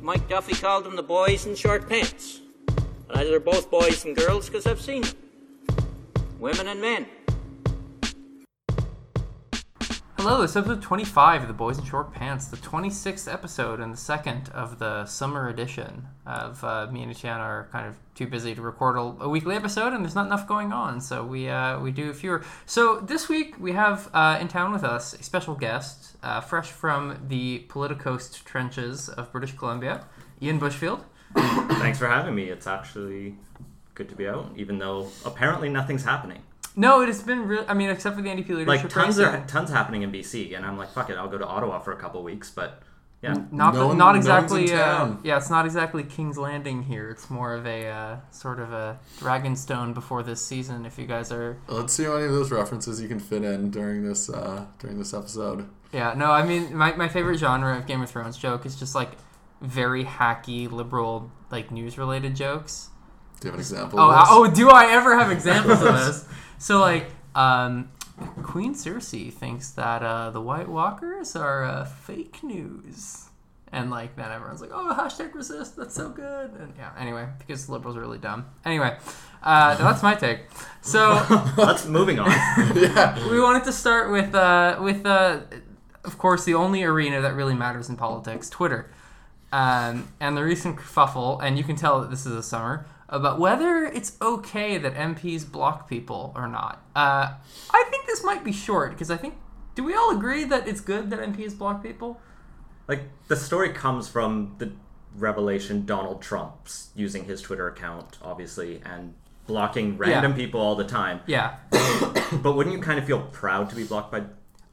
Mike Duffy called them the boys in short pants. But either they're both boys and girls because I've seen them. Women and men. Hello, this is episode 25 of The Boys in Short Pants, the 26th episode and the second of the summer edition of uh, me and Etienne are kind of too busy to record a, a weekly episode and there's not enough going on, so we uh, we do fewer. So this week we have uh, in town with us a special guest, uh, fresh from the Politicoast trenches of British Columbia, Ian Bushfield. Thanks for having me. It's actually good to be out, even though apparently nothing's happening. No, it has been real. I mean, except for the NDP leadership Like tons race, are tons happening in BC, and I'm like, fuck it, I'll go to Ottawa for a couple weeks. But yeah, Not, No not exactly. in uh, yeah, it's not exactly King's Landing here. It's more of a uh, sort of a Dragonstone before this season. If you guys are, Let's see how many of those references you can fit in during this uh, during this episode. yeah, no, I mean, my, my favorite genre of Game of Thrones joke is just like very hacky liberal like news related jokes. Do you have an example? Oh, of this? oh, do I ever have examples of this? So like, um, Queen Cersei thinks that uh, the White Walkers are uh, fake news, and like then everyone's like, oh, hashtag resist. That's so good. And yeah, anyway, because liberals are really dumb. Anyway, uh, that's my take. So let's moving on. yeah. we wanted to start with uh, with uh, of course the only arena that really matters in politics, Twitter, um, and the recent kerfuffle, and you can tell that this is a summer about whether it's okay that MPs block people or not. Uh, I think this might be short because I think do we all agree that it's good that MPs block people? like the story comes from the revelation Donald Trump's using his Twitter account, obviously, and blocking random Yeah. people all the time. Yeah, But wouldn't you kind of feel proud to be blocked by?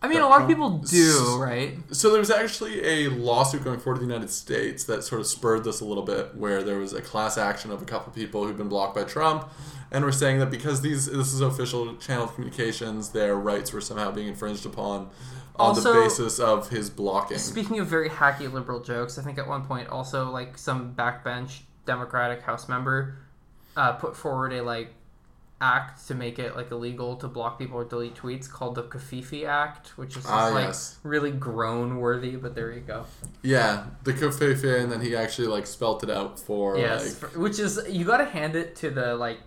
I mean a lot of people do, right? So there was actually a lawsuit going forward to the United States that sort of spurred this a little bit, where there was a class action of a couple people who'd been blocked by Trump, and were saying that because these this is official channel of communications, their rights were somehow being infringed upon on Also- the basis of his blocking. Speaking of very hacky liberal jokes, I think at one point also like some backbench Democratic House member uh, put forward a like act to make it like illegal to block people or delete tweets called the COVFEFE Act, which is just Ah, like yes. really groan worthy. But there you go. Yeah, the COVFEFE, and then he actually like spelt it out for yes, like for- which is you got to hand it to the like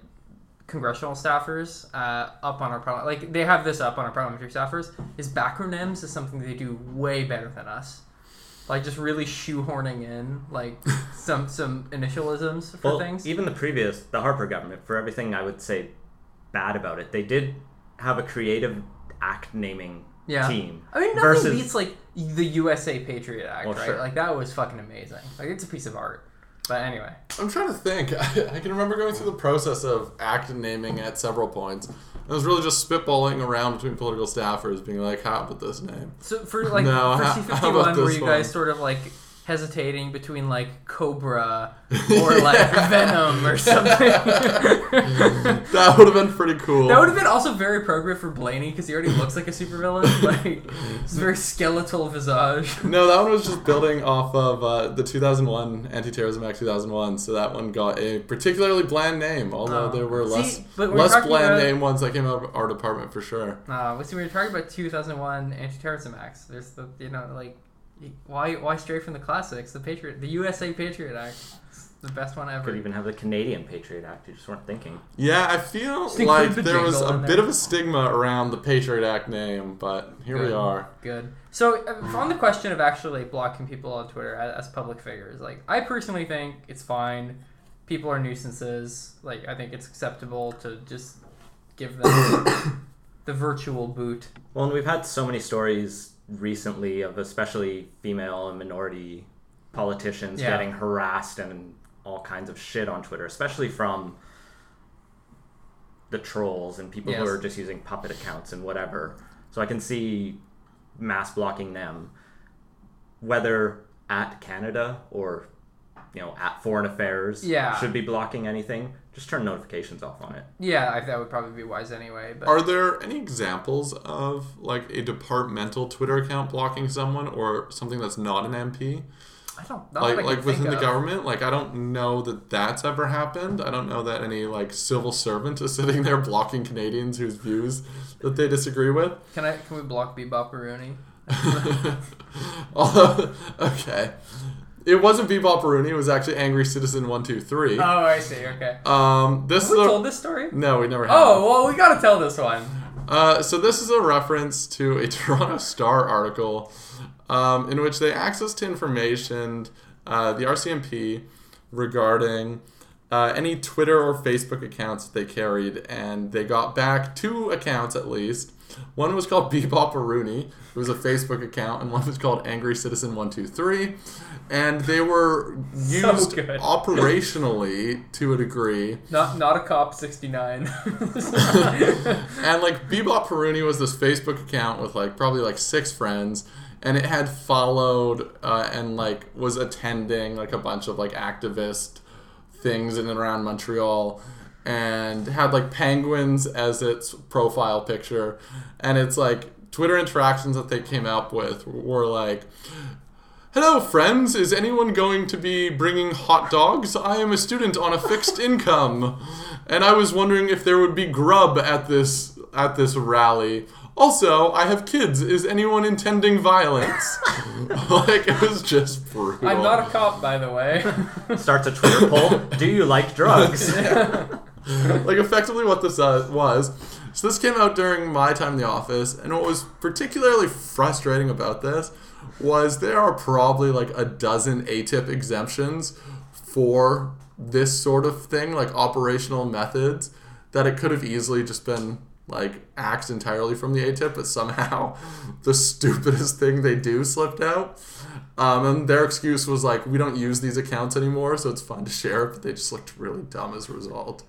congressional staffers uh, up on our parliament. Like they have this up on our parliamentary staffers. His backronyms is something they do way better than us. Like just really shoehorning in like some some initialisms for Well, things. even the previous, the Harper government, for everything I would say bad about it, they did have a creative act naming Yeah. team. I mean, nothing versus beats like the USA Patriot Act, Well, right? sure. Like that was fucking amazing. Like it's a piece of art. But anyway, I'm trying to think. I, can remember going through the process of act naming at several points. I was really just spitballing around between political staffers, being like, "How about this name?" so for like No, for how- C how fifty were you guys one? sort of like hesitating between like Cobra or like Venom or something? That would have been pretty cool. That would have been also very appropriate for Blaney because he already looks like a supervillain. Like, it's very skeletal visage. no, that one was just building off of uh, the 2001 Anti-Terrorism Act 2001. So that one got a particularly bland name, although Oh. there were See, less we're less bland about- name ones that came out of our department for sure. Uh, see, when you're talking about 2001 anti-terrorism acts, there's the you know like why why stray from the classics? The Patriot, the USA Patriot Act, the best one ever. Could even have the Canadian Patriot Act. You just weren't thinking. Yeah, I feel Just include like the there was jingle a in bit of a stigma around the Patriot Act name, but here we Good. are. Good. So uh, on the question of actually blocking people on Twitter as, as public figures, like I personally think it's fine. People are nuisances. Like I think it's acceptable to just give them the virtual boot. Well, and we've had so many stories recently of especially female and minority politicians Yeah. getting harassed and all kinds of shit on Twitter, especially from the trolls and people who are just using puppet accounts and whatever. So I can see mass blocking them, whether at Canada or you know at Foreign Affairs Yeah. should be blocking anything. Just turn notifications off on it. Yeah, I, that would probably be wise anyway. But Are there any examples of like a departmental Twitter account blocking someone or something that's not an MP? I don't know. like like within the government like i don't know that that's ever happened i don't know that any like civil servant is sitting there blocking canadians whose views that they disagree with Can I? Can we block Bebop Arooney? Although- oh, okay It wasn't Bebop Arooney. It was actually Angry Citizen One Two Three. Oh, I see. Okay. Um, this Have is we a, told this story? no, we never have. Oh, well, we gotta tell this one. Uh, so this is a reference to a Toronto Star article um, in which they accessed information, uh, the RCMP, regarding uh, any Twitter or Facebook accounts that they carried, and they got back two accounts at least. One was called Bebop Arooney, it was a Facebook account, and one was called Angry Citizen One Two Three, and they were used good. operationally to a degree. Not not a cop 69. and like Bebop Arooney was this Facebook account with like probably like six friends, and it had followed uh, and like was attending like a bunch of like activist things in and around Montreal, and had like penguins as its profile picture, and it's like Twitter interactions that they came up with were like. Hello, friends. Is anyone going to be bringing hot dogs? I am a student on a fixed income, and I was wondering if there would be grub at this at this rally. Also, I have kids. Is anyone intending violence? like it was just brutal. I'm not a cop, by the way. Starts a Twitter poll. Do you like drugs? like effectively what this uh, was. So this came out during my time in the office, and what was particularly frustrating about this was there are probably like a dozen ATIP exemptions for this sort of thing, like operational methods, that it could have easily just been like axed entirely from the ATIP, but somehow the stupidest thing they do slipped out. Um, and their excuse was like, we don't use these accounts anymore, so it's fun to share, but they just looked really dumb as a result.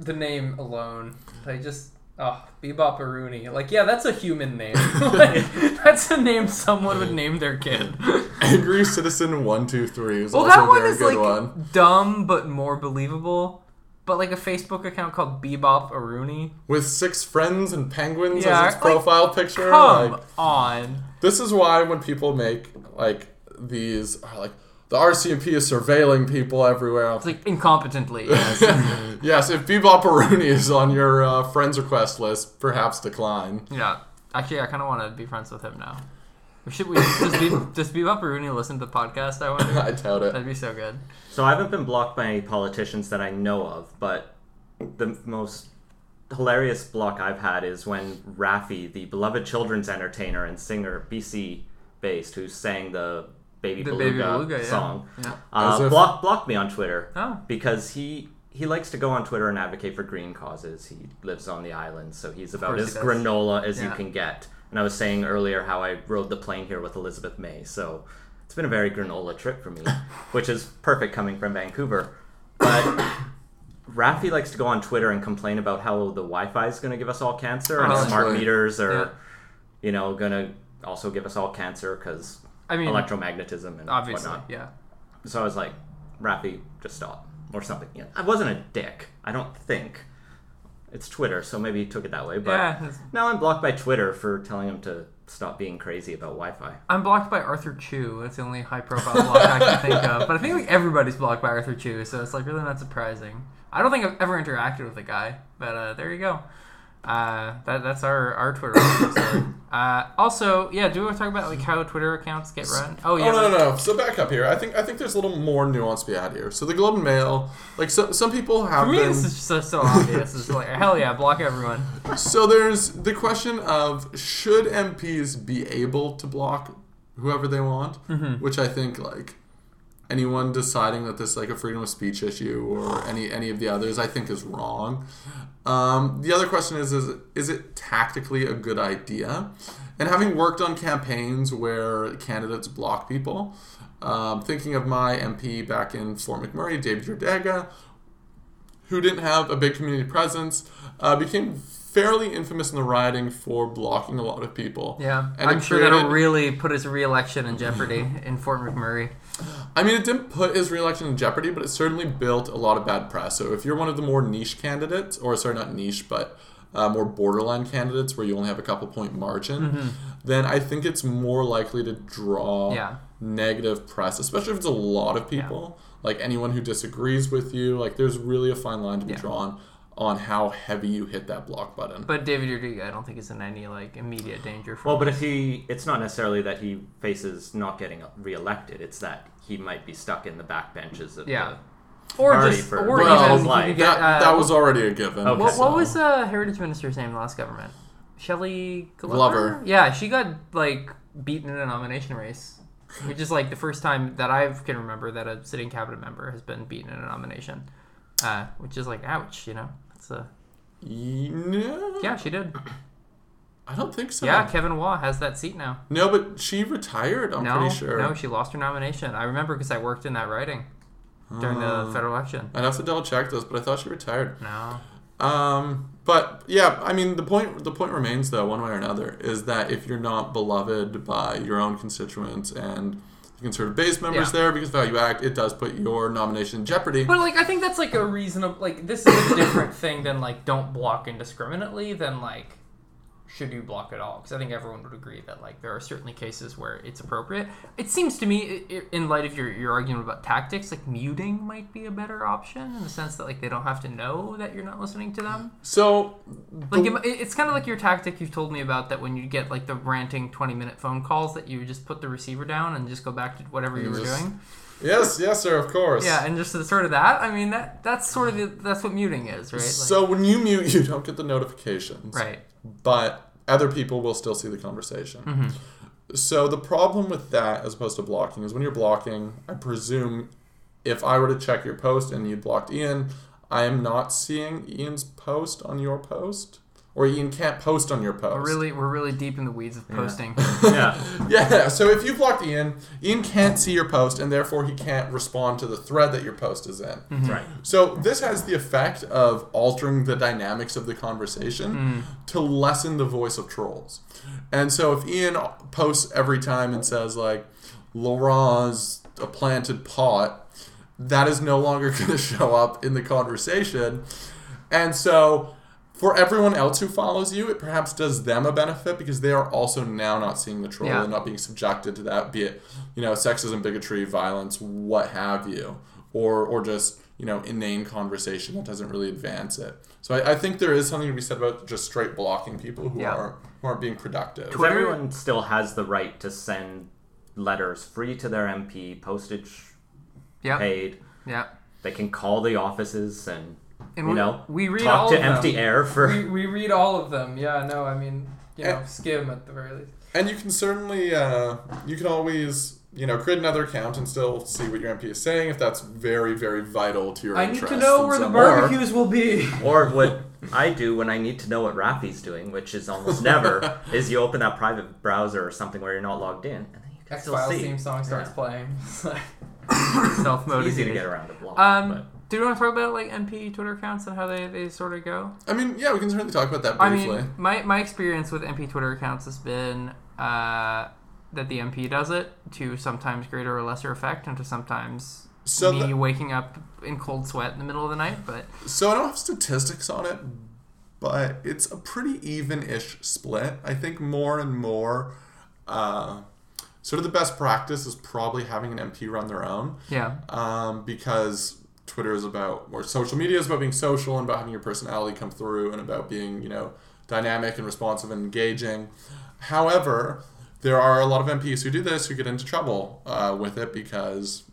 The name alone, they just oh Bebop Arooney. Like yeah, that's a human name. like, that's a name someone would name their kid. Angry Citizen One Two Three is Well, also that a one very is good like one. dumb but more believable. But like a Facebook account called Bebop Arooney. With six friends and penguins Yeah, as its like, profile picture. Come Like, on. this is why when people make like these, are like the RCMP is surveilling people everywhere. It's like incompetently. Yes. yes, if Bebop Arooney is on your uh, friends request list, perhaps decline. yeah. Actually, I kind of want to be friends with him now. We should. We does, Be, does Bebop Arooney listen to the podcast? I wonder. I doubt it. That'd be so good. So I haven't been blocked by any politicians that I know of, but the most hilarious block I've had is when Raffi, the beloved children's entertainer and singer, BC based, who sang the Baby The Beluga, Baby Beluga, yeah. song, Yeah. As uh, if- blocked blocked me on Twitter Oh. because he he likes to go on Twitter and advocate for green causes. He lives on the island, so he's about as he granola as you can get. And I was saying earlier how I rode the plane here with Elizabeth May, so it's been a very granola trip for me, which is perfect coming from Vancouver. But Raffi likes to go on Twitter and complain about how the Wi-Fi is going to give us all cancer, and Oh, smart meters are, Yeah. you know, going to also give us all cancer because I mean, electromagnetism and obviously, whatnot. yeah. So I was like, Raffi, just stop. Or something. You know, I wasn't a dick. I don't think. It's Twitter, so maybe he took it that way. But Yeah, now I'm blocked by Twitter for telling him to stop being crazy about Wi Fi. I'm blocked by Arthur Chu. That's the only high profile block I can think of. But I think like everybody's blocked by Arthur Chu, so it's like really not surprising. I don't think I've ever interacted with the guy, but uh, there you go. Uh, that, that's our our Twitter. Uh, also, yeah, do we want to talk about like how Twitter accounts get run? Oh yeah, Oh no, no, no. So back up here. I think I think there's a little more nuance to be had here. So the Globe and Mail, like so, some people have For me, been. this is just so, so obvious. It's like hell yeah, block everyone. So there's the question of should MPs be able to block whoever they want, Mm-hmm. which I think like anyone deciding that this is like a freedom of speech issue or any any of the others, I think is wrong. Um, the other question is is is it tactically a good idea? And having worked on campaigns where candidates block people, um, thinking of my MP back in Fort McMurray, David Yurdiga, who didn't have a big community presence, uh, became fairly infamous in the riding for blocking a lot of people. Yeah, And I'm sure that'll really put his reelection in jeopardy in Fort McMurray. I mean, it didn't put his reelection in jeopardy, but it certainly built a lot of bad press. So if you're one of the more niche candidates, or sorry, not niche, but uh, more borderline candidates where you only have a couple point margin, then I think it's more likely to draw Mm-hmm. Yeah. negative press, especially if it's a lot of people. Like anyone who disagrees with you, like there's really a fine line to be Yeah. drawn on how heavy you hit that block button. But David Yurdiga, I don't think is in any like immediate danger. From Well, but if he, it's not necessarily that he faces not getting reelected. It's that he might be stuck in the back benches of Yeah. the or party just for or most of even his you get, that, uh, that was already a given. Okay. What, what so- was the heritage minister's name in the last government? Shelley Glover? Glover. Yeah, she got like beaten in a nomination race, which is like the first time that I can remember that a sitting cabinet member has been beaten in a nomination. Uh, which is like, ouch, you know. No, yeah, she did. I don't think so. Yeah, Kevin Waugh has that seat now. No, but she retired. I'm no, pretty sure. no, she lost her nomination. I remember because I worked in that riding during Oh. the federal election. I'd have to double check this, but I thought she retired. No, Um, but yeah, I mean the point the point remains though, one way or another, is that if you're not beloved by your own constituents and conservative base members Yeah. there because Value Act, it does put your nomination in jeopardy. But like I think that's like a reasonable like this is a different thing than like don't block indiscriminately than like should you block at all because I think everyone would agree that like there are certainly cases where it's appropriate. It seems to me in light of your your argument about tactics like muting might be a better option in the sense that like they don't have to know that you're not listening to them. so Like the- it, it's kind of like your tactic you've told me about that when you get like the ranting 20 minute phone calls that you just put the receiver down and just go back to whatever you You were just- doing. Yes, yes, sir, of course. Yeah, and just sort of that. I mean that that's sort of the, that's what muting is, right? Like, So when you mute, you don't get the notifications. right. but other people will still see the conversation. Mm-hmm. So the problem with that, as opposed to blocking, is when you're blocking, I presume if I were to check your post and you blocked Ian, I am not seeing Ian's post on your post, or Ian can't post on your post. We're really we're really deep in the weeds of posting. yeah. Yeah. So if you blocked Ian, Ian can't see your post, and therefore he can't respond to the thread that your post is in. Mm-hmm. Right. So this has the effect of altering the dynamics of the conversation mm. to lessen the voice of trolls. And so if Ian posts every time and says like Laurent's a planted pot, that is no longer going to show up in the conversation. And so for everyone else who follows you, it perhaps does them a benefit because they are also now not seeing the troll Yeah. and not being subjected to that, be it, you know, sexism, bigotry, violence, what have you, or or just, you know, inane conversation that doesn't really advance it. So I, I think there is something to be said about just straight blocking people who Yeah. are who aren't being productive. Because Twitter- everyone still has the right to send letters free to their MP, postage Yep. paid. Yep. They can call the offices and, And you we, know, we read talk all to of them. air for. We, we read all of them. Yeah. No. I mean, you know, Eh. skim at the very least. And you can certainly, uh, you can always, you know, create another account and still see what your MP is saying if that's very, very vital to your I need to know and where the so- barbecues will be. Or what I do when I need to know what Raffi's doing, which is almost never, is you open that private browser or something where you're not logged in, and then you can X still Files see. theme song starts Yeah. playing. Self mode is easy to get around the block. Um, do you want to talk about like MP Twitter accounts and how they, they sort of go? I mean, yeah, we can certainly talk about that briefly. I mean, my, my experience with MP Twitter accounts has been uh, that the MP does it to sometimes greater or lesser effect, and to sometimes So me the- waking up in cold sweat in the middle of the night. But So I don't have statistics on it, but it's a pretty even-ish split. I think more and more, uh, sort of the best practice is probably having an MP run their own, yeah, um, because Twitter is about, or social media is about being social and about having your personality come through and about being, you know, dynamic and responsive and engaging. However, there are a lot of MPs who do this who get into trouble uh, with it because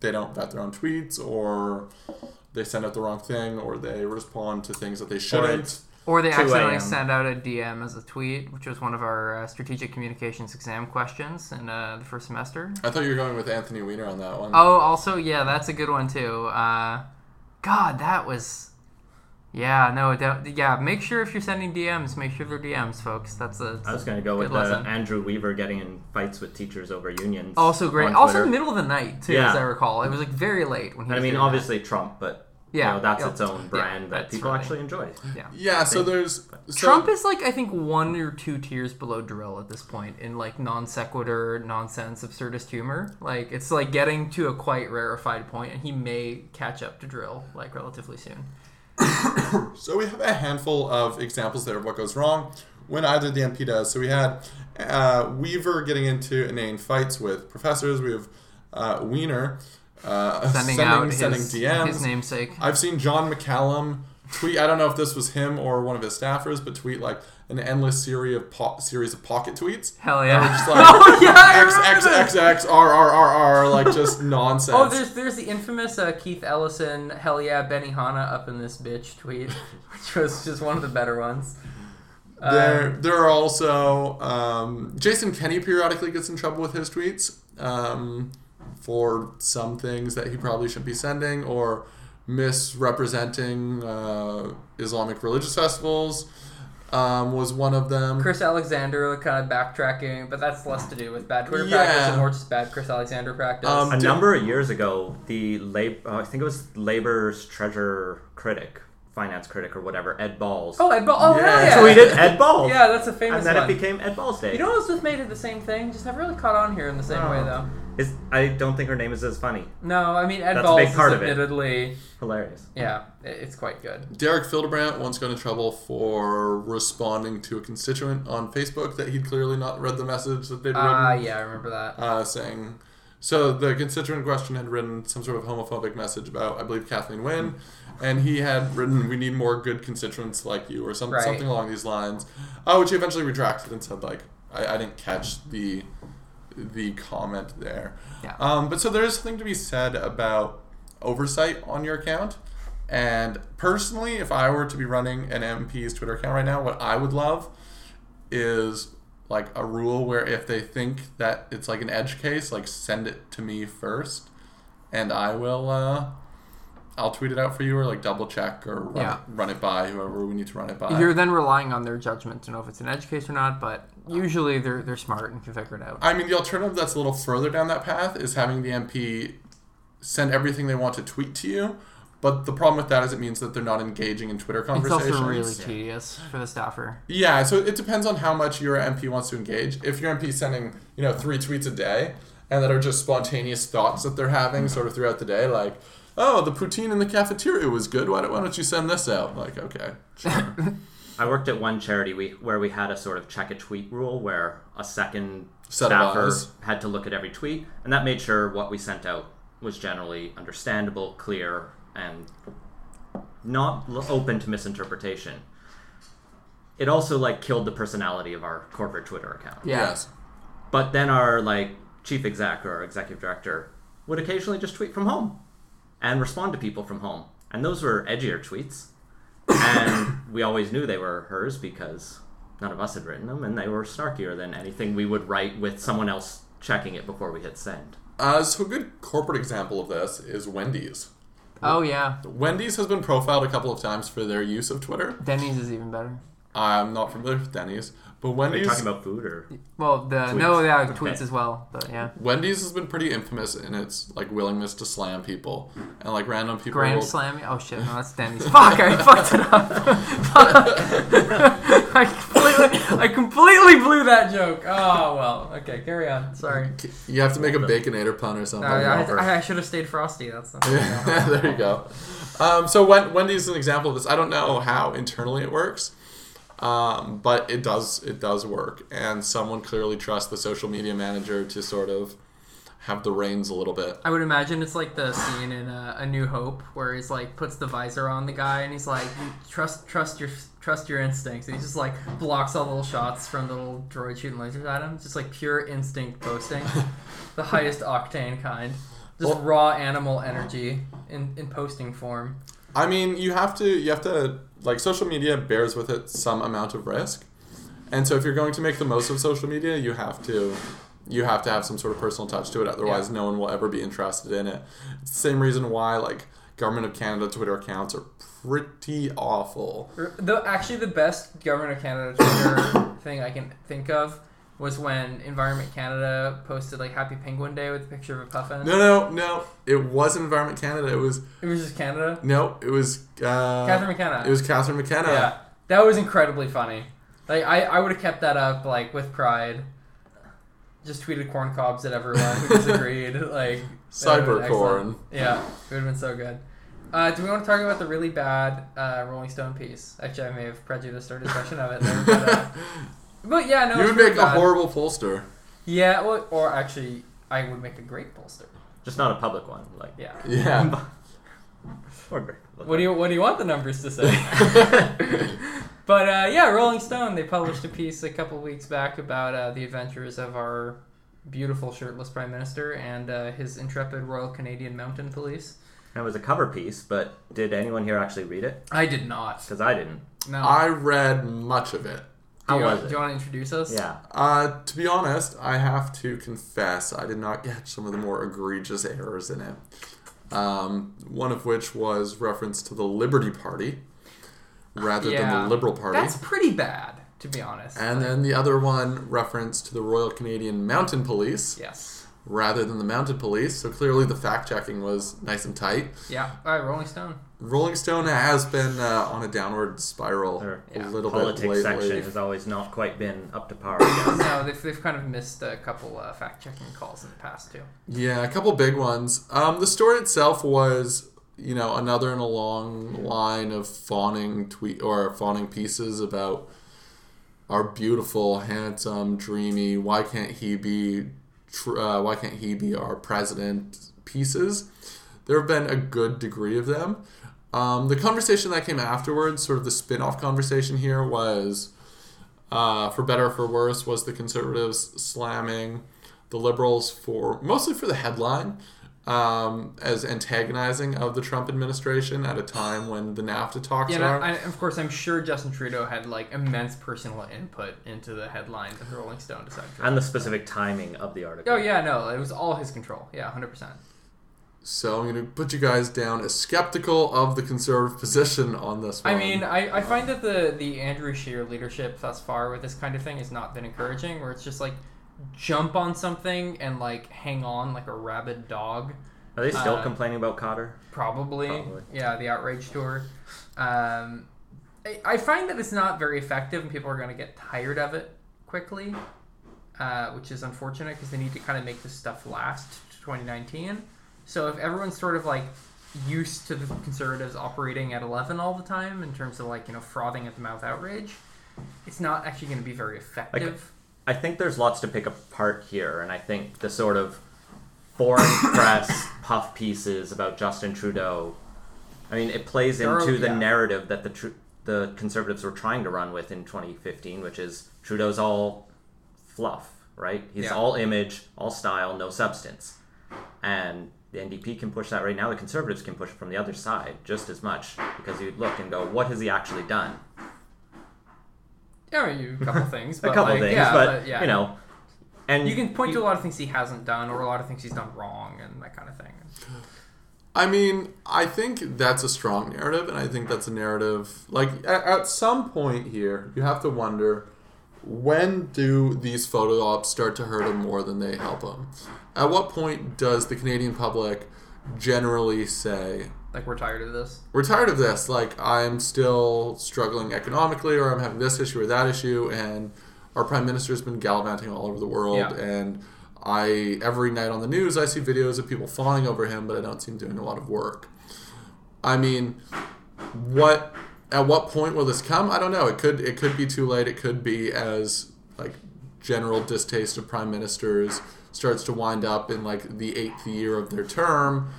they don't vet their own tweets or they send out the wrong thing or they respond to things that they shouldn't. It's- or they accidentally a.m.. send out a DM as a tweet, which was one of our uh, strategic communications exam questions in uh, the first semester. I thought you were going with Anthony Weiner on that one. Oh, also, yeah, that's a good one too. Uh, God, that was. Yeah, no, that, yeah. Make sure if you're sending DMs, make sure they're DMs, folks. That's a I was going to go with uh. Andrew Weaver getting in fights with teachers over unions. also great. on Also, Twitter. middle of the night too, Yeah. as I recall. It was like very late when he. And I mean, doing that. obviously Trump, but Yeah, you know, that's yeah. its own Yeah, brand that people funny. actually enjoy. Yeah. yeah, so there's so, Trump is like I think one or two tiers below dril at this point in like non sequitur, nonsense, absurdist humor. Like it's like getting to a quite rarefied point, and he may catch up to dril like relatively soon. So we have a handful of examples there of what goes wrong when either the MP does. So we had uh, Weaver getting into inane fights with professors. We have uh, Weiner uh, Sending, sending, out sending his, DMs. his namesake. I've seen John McCallum tweet. I don't know if this was him or one of his staffers, but tweet like an endless series of po- series of pocket tweets. Hell yeah! Just like oh yeah, X X. X X R R R R like just nonsense. Oh, there's there's the infamous uh, Keith Ellison, hell yeah, Benihana up in this bitch tweet, which was just one of the better ones. Uh, There, there are also um, Jason Kenney periodically gets in trouble with his tweets um, for some things that he probably shouldn't be sending or misrepresenting uh, Islamic religious festivals. Um, was one of them. Chris Alexander kind of backtracking, but that's less to do with bad Twitter Yeah. practice and more just bad Chris Alexander practice. Um, A Did- number of years ago, the lab, uh, I think it was Labor's treasure critic, finance critic, or whatever, Ed Balls, oh, Ed Ball. Oh, Yeah. hell yeah. tweeted Ed Balls. Yeah, that's a famous and then one. it became Ed Balls Day. you know what else just made it the same thing? Just never really caught on here in the same Oh. way though. Is I don't think her name is as funny. No, I mean Ed That's a Balls big part is of it. admittedly, Hilarious. yeah, it- it's quite good. Derek Fildebrandt once got in trouble for responding to a constituent on Facebook that he'd clearly not read the message that they'd written. Ah, yeah, I remember that. uh, saying so the constituent in question had written some sort of homophobic message about I believe Kathleen Wynne, and he had written we need more good constituents like you or some, Right. something along these lines, uh, which he eventually retracted and said like I, I didn't catch the the comment there. Yeah. Um, but so there is something to be said about oversight on your account. And personally, if I were to be running an MP's Twitter account right now, what I would love is like a rule where if they think that it's like an edge case, like send it to me first, and I will uh, I'll tweet it out for you or like double check or run, Yeah. it, run it by whoever we need to run it by. You're then relying on their judgment to know if it's an edge case or not, but usually they're they're smart and can figure it out. I mean, the alternative that's a little further down that path is having the MP send everything they want to tweet to you. But the problem with that is it means that they're not engaging in Twitter conversations. It's also really tedious for the staffer. Yeah, so it depends on how much your MP wants to engage. If your MP is sending, you know, three tweets a day and that are just spontaneous thoughts that they're having sort of throughout the day, like, oh, the poutine in the cafeteria was good. Why don't, why don't you send this out? Like, okay, sure. I worked at one charity we, where we had a sort of check a tweet rule where a second Set staffer had to look at every tweet, and that made sure what we sent out was generally understandable, clear, and not l- open to misinterpretation. It also like killed the personality of our corporate Twitter account. Yeah. yes. But then our like chief exec or our executive director would occasionally just tweet from home and respond to people from home. And those were edgier tweets. And we always knew they were hers because none of us had written them and they were snarkier than anything we would write with someone else checking it before we hit send. Uh, so a good corporate example of this is Wendy's. Oh yeah, Wendy's has been profiled a couple of times for their use of Twitter. Denny's is even better. I'm not familiar with Denny's, but Are you talking about food or Well, the Tweets. no, yeah, Okay. tweets as well, but yeah. Wendy's has been pretty infamous in its like willingness to slam people and like random people. Grand will- Slam. Oh shit, no, that's Denny's. Fuck, I fucked it up. Fuck. I completely, I completely blew that joke. Oh well. Okay, carry on. Sorry. You have to make a baconator pun or something. No, I. I, I should have stayed frosty. That's the. Yeah, there you go. Um, so Wen- Wendy's is an example of this. I don't know how internally it works, um, but it does. It does work, and someone clearly trusts the social media manager to sort of have the reins a little bit. I would imagine it's like the scene in uh, A New Hope where he's like puts the visor on the guy and he's like, trust, trust your, trust your instincts. And he just like blocks all the little shots from the little droid shooting lasers at him. Just like pure instinct posting, the highest octane kind. Just Well- raw animal energy in, in posting form. I mean, you have to. You have to like social media bears with it some amount of risk, and so if you're going to make the most of social media, you have to. You have to have some sort of personal touch to it, otherwise, no one will ever be interested in it. It's the same reason why, like, Government of Canada Twitter accounts are pretty awful. The actually the best government of Canada Twitter thing I can think of was when Environment Canada posted like Happy Penguin Day with a picture of a puffin. No, no, no. It wasn't Environment Canada. It was It was just Canada. no. It was uh, Catherine McKenna. It was Catherine McKenna. Yeah, that was incredibly funny. Like I, I would have kept that up like with pride. Just tweeted corn cobs at everyone who disagreed. like Cyber corn. Yeah, it would have been so good. Uh, do we want to talk about the really bad uh, Rolling Stone piece? Actually, I may have prejudiced our discussion of it there, but, uh, but yeah, no, you it's would really make a bad. horrible pollster. Yeah, well, or actually, I would make a great pollster. just not a public one. Like Yeah. Yeah. or great. What do you What do you want the numbers to say? but uh, yeah, Rolling Stone they published a piece a couple weeks back about uh, the adventures of our beautiful shirtless prime minister and uh, his intrepid Royal Canadian Mountain Police. It was a cover piece, but did anyone here actually read it? I did not. Because I didn't. No. I read much of it. How do you, was Do it? you want to introduce us? Yeah. Uh, to be honest, I have to confess I did not get some of the more egregious errors in it. Um, one of which was reference to the Liberty Party rather than Yeah. the Liberal Party. That's pretty bad, to be honest. And then the other one reference to the Royal Canadian Mountain Police yes. rather than the Mounted Police. So clearly the fact checking was nice and tight. Yeah. All right, Rolling Stone. Rolling Stone has been uh, on a downward spiral Their a Yeah. little Politics bit lately. section has always not quite been up to par, No, they've, they've kind of missed a couple uh, fact checking calls in the past too. Yeah, a couple big ones. Um, the story itself was, you know, another in a long line of fawning tweet or fawning pieces about our beautiful, handsome, dreamy. Why can't he be? Tr- uh, why can't he be our president? Pieces. There have been a good degree of them. Um, the conversation that came afterwards, sort of the spin-off conversation here, was uh, for better or for worse, was the conservatives slamming the liberals for mostly for the headline um, as antagonizing of the Trump administration at a time when the NAFTA talks Yeah, are. I, I, of course, I'm sure Justin Trudeau had like immense personal input into the headline that the Rolling Stone decided. and the specific timing of the article. Oh yeah, no, it was all his control. Yeah, hundred percent. So I'm going to put you guys down as skeptical of the conservative position on this one. I mean, I, I find that the the Andrew Scheer leadership thus far with this kind of thing has not been encouraging. Where it's just like jump on something and like hang on like a rabid dog. Are they still uh, complaining about Khadr? Probably. Probably. Yeah, the outrage tour. Um, I, I find that it's not very effective, and people are going to get tired of it quickly, uh, which is unfortunate because they need to kind of make this stuff last to 2019. So if everyone's sort of like used to the conservatives operating at 11 all the time in terms of like you know frothing at the mouth outrage, it's not actually going to be very effective. I think there's lots to pick apart here, and I think the sort of foreign press puff pieces about Justin Trudeau. I mean, it plays There are- into the yeah. narrative that the tr- the conservatives were trying to run with in 2015, which is Trudeau's all fluff, right? He's Yeah. all image, all style, no substance, and the NDP can push that right now. The conservatives can push it from the other side just as much because you'd look and go, what has he actually done? yeah, I mean, a couple things, A couple like, things, yeah, but, yeah. you know, and you can point you- to a lot of things he hasn't done, or a lot of things he's done wrong, and that kind of thing. I mean, I think that's a strong narrative, and I think that's a narrative. Like at, at some point here, you have to wonder when do these photo ops start to hurt him more than they help him? At what point does the Canadian public generally say, Like we're tired of this. we're tired of this. Like I'm still struggling economically, or I'm having this issue or that issue, and our prime minister's been gallivanting all over the world. Yeah. And I every night on the news, I see videos of people fawning over him, but I don't see him doing a lot of work. I mean, what at what point will this come? I don't know. It could it could be too late. It could be as like general distaste of prime ministers starts to wind up in like the eighth year of their term,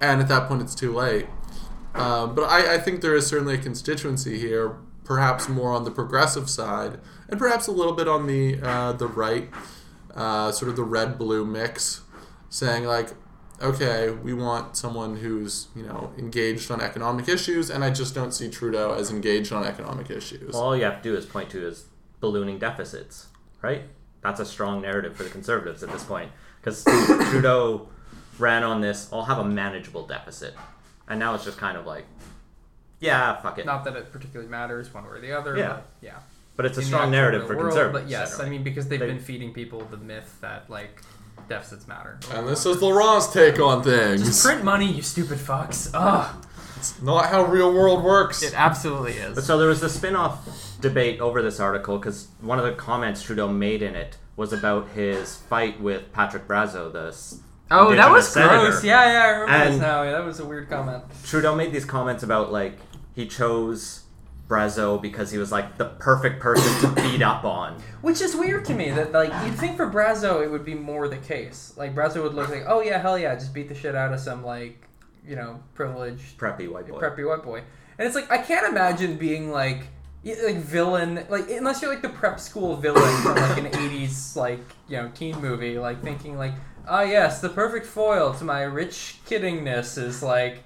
and at that point it's too late. Um, but I, I think there is certainly a constituency here, perhaps more on the progressive side, and perhaps a little bit on the uh, the right, uh, sort of the red blue mix, saying like, okay, we want someone who's you know engaged on economic issues, and I just don't see Trudeau as engaged on economic issues. all you have to do is point to is ballooning deficits, right? That's a strong narrative for the conservatives at this point because Trudeau ran on this. I'll have a manageable deficit, and now it's just kind of like, yeah, fuck it. Not that it particularly matters one way or the other. Yeah. But yeah. But it's a In strong narrative for world, conservatives. But yes, generally. I mean because they've They- been feeding people the myth that like deficits matter. and this is Laurent's take on things. Just things. print money, you stupid fucks. Ugh. Not how real world works. It absolutely But is. so there was this spin-off debate over this article because one of the comments Trudeau made in it was about his fight with Patrick Brazeau, the Oh, that was senator. gross. Yeah, yeah, I remember this now. Yeah, that was a weird comment. Trudeau made these comments about like he chose Brazeau because he was like the perfect person to beat up on. Which is weird to me that like you'd think for Brazeau it would be more the case. Like Brazeau would look like, oh yeah, hell yeah, just beat the shit out of some like you know, privileged Preppy white boy. preppy white boy. And it's like I can't imagine being like like villain like unless you're like the prep school villain from like an 80s like you know teen movie like thinking like ah yes the perfect foil to my rich kiddingness is like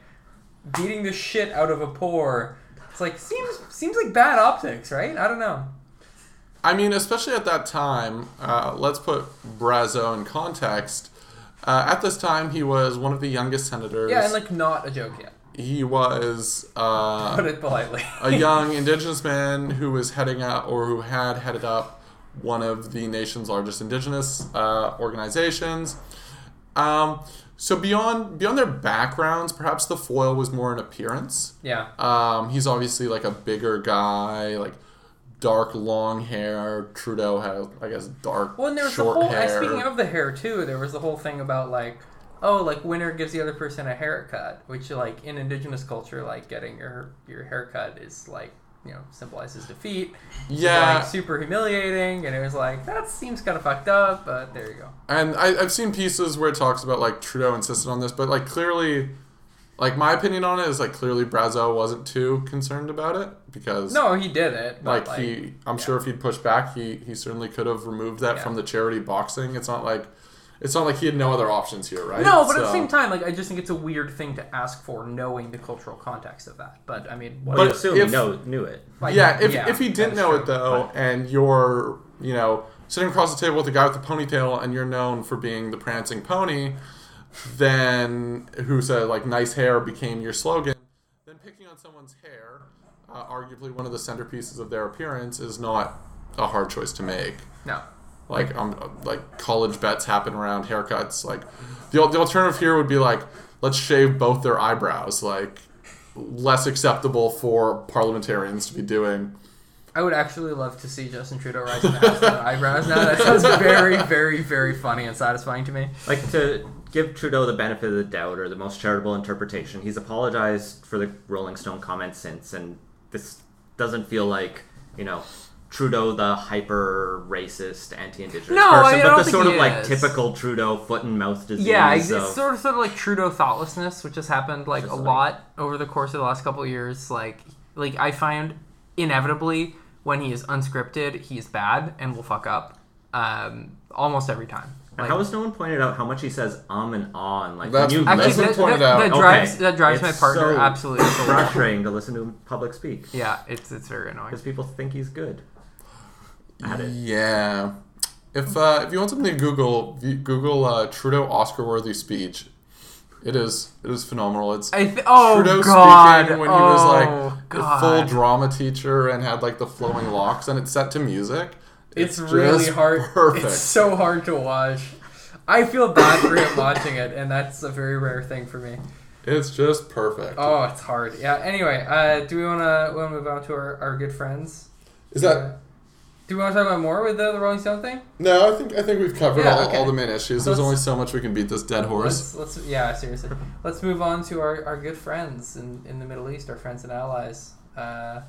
beating the shit out of a poor it's like seems seems like bad optics right i don't know I mean, especially at that time, uh, let's put Brazeau in context. Uh, at this time, he was one of the youngest senators. yeah and like not a joke yet he was uh, put it politely a young indigenous man who was heading up or who had headed up one of the nation's largest indigenous uh, organizations. Um, so beyond beyond their backgrounds, perhaps the foil was more an appearance. yeah Um, he's obviously like a bigger guy, like dark long hair. Trudeau had, I guess, dark Well, and there was short the whole. hair. uh, Speaking of the hair too, there was the whole thing about like, oh, like winner gives the other person a haircut, which like in indigenous culture, like getting your your haircut is like you know symbolizes defeat. Yeah, like, super humiliating, and it was like that seems kind of fucked up, but there you go. And I, I've seen pieces where it talks about like Trudeau insisted on this, but like clearly, like my opinion on it is like clearly Brazeau wasn't too concerned about it because No, he did it. But, like, he, I'm sure if he'd pushed back, he he certainly could have removed that Yeah. from the charity boxing. It's not like it's not like he had no other options here, right? No, but at the same time, like I just think it's a weird thing to ask for, knowing the cultural context of that. But I mean, what But But assume if- he know, knew it. like, yeah, if, yeah, if he didn't know true, it though, and you're you know sitting across the table with the guy with the ponytail, and you're known for being the prancing pony, then who said like nice hair became your slogan, then picking on someone's hair, uh, arguably one of the centerpieces of their appearance, is not a hard choice to make. no. Like um, like college bets happen around haircuts. Like the the alternative here would be like let's shave both their eyebrows. Like less acceptable for parliamentarians to be doing. I would actually love to see Justin Trudeau rise to the house without eyebrows now. That sounds very, very, very funny and satisfying to me. Like to give Trudeau the benefit of the doubt or the most charitable interpretation. He's apologized for the Rolling Stone comments since, and this doesn't feel like you know Trudeau the hyper racist anti-indigenous No, I person, don't but the sort he of like is. typical Trudeau foot and mouth disease. Yeah, it's, of- sort of sort of like Trudeau thoughtlessness, which has happened like a like- lot over the course of the last couple of years. Like, like I find inevitably when he is unscripted, he's bad and will fuck up um, almost every time. And Like, how has no one pointed out how much he says um and ah and like That's when you actually, listen Leslie that, pointed that, out. that Okay. drives that drives my It's partner so absolutely up the wall. frustrating to listen to him public speak Yeah, it's it's very annoying. because people think he's good. At it. Yeah. If uh, if you want something to Google, v- Google uh, Trudeau Oscar-worthy speech. It is it is phenomenal. It's I th- oh Trudeau god, speaking when he was oh, like a god. full drama teacher and had like the flowing locks, and it's set to music. It's, really just hard. Perfect. It's so hard to watch. I feel bad for him watching it, and that's a very rare thing for me. It's just perfect. Oh, it's hard. Yeah. Anyway, uh, do we want to move on to our, our good friends? is that do we want to talk about more with the, the Rolling Stone thing? no? I think I think we've covered Yeah, all, okay. all the main issues. There's let's- only so much we can beat this dead horse. Let's, let's yeah, seriously. Let's move on to our, our good friends in, in the Middle East, our friends and allies. Uh,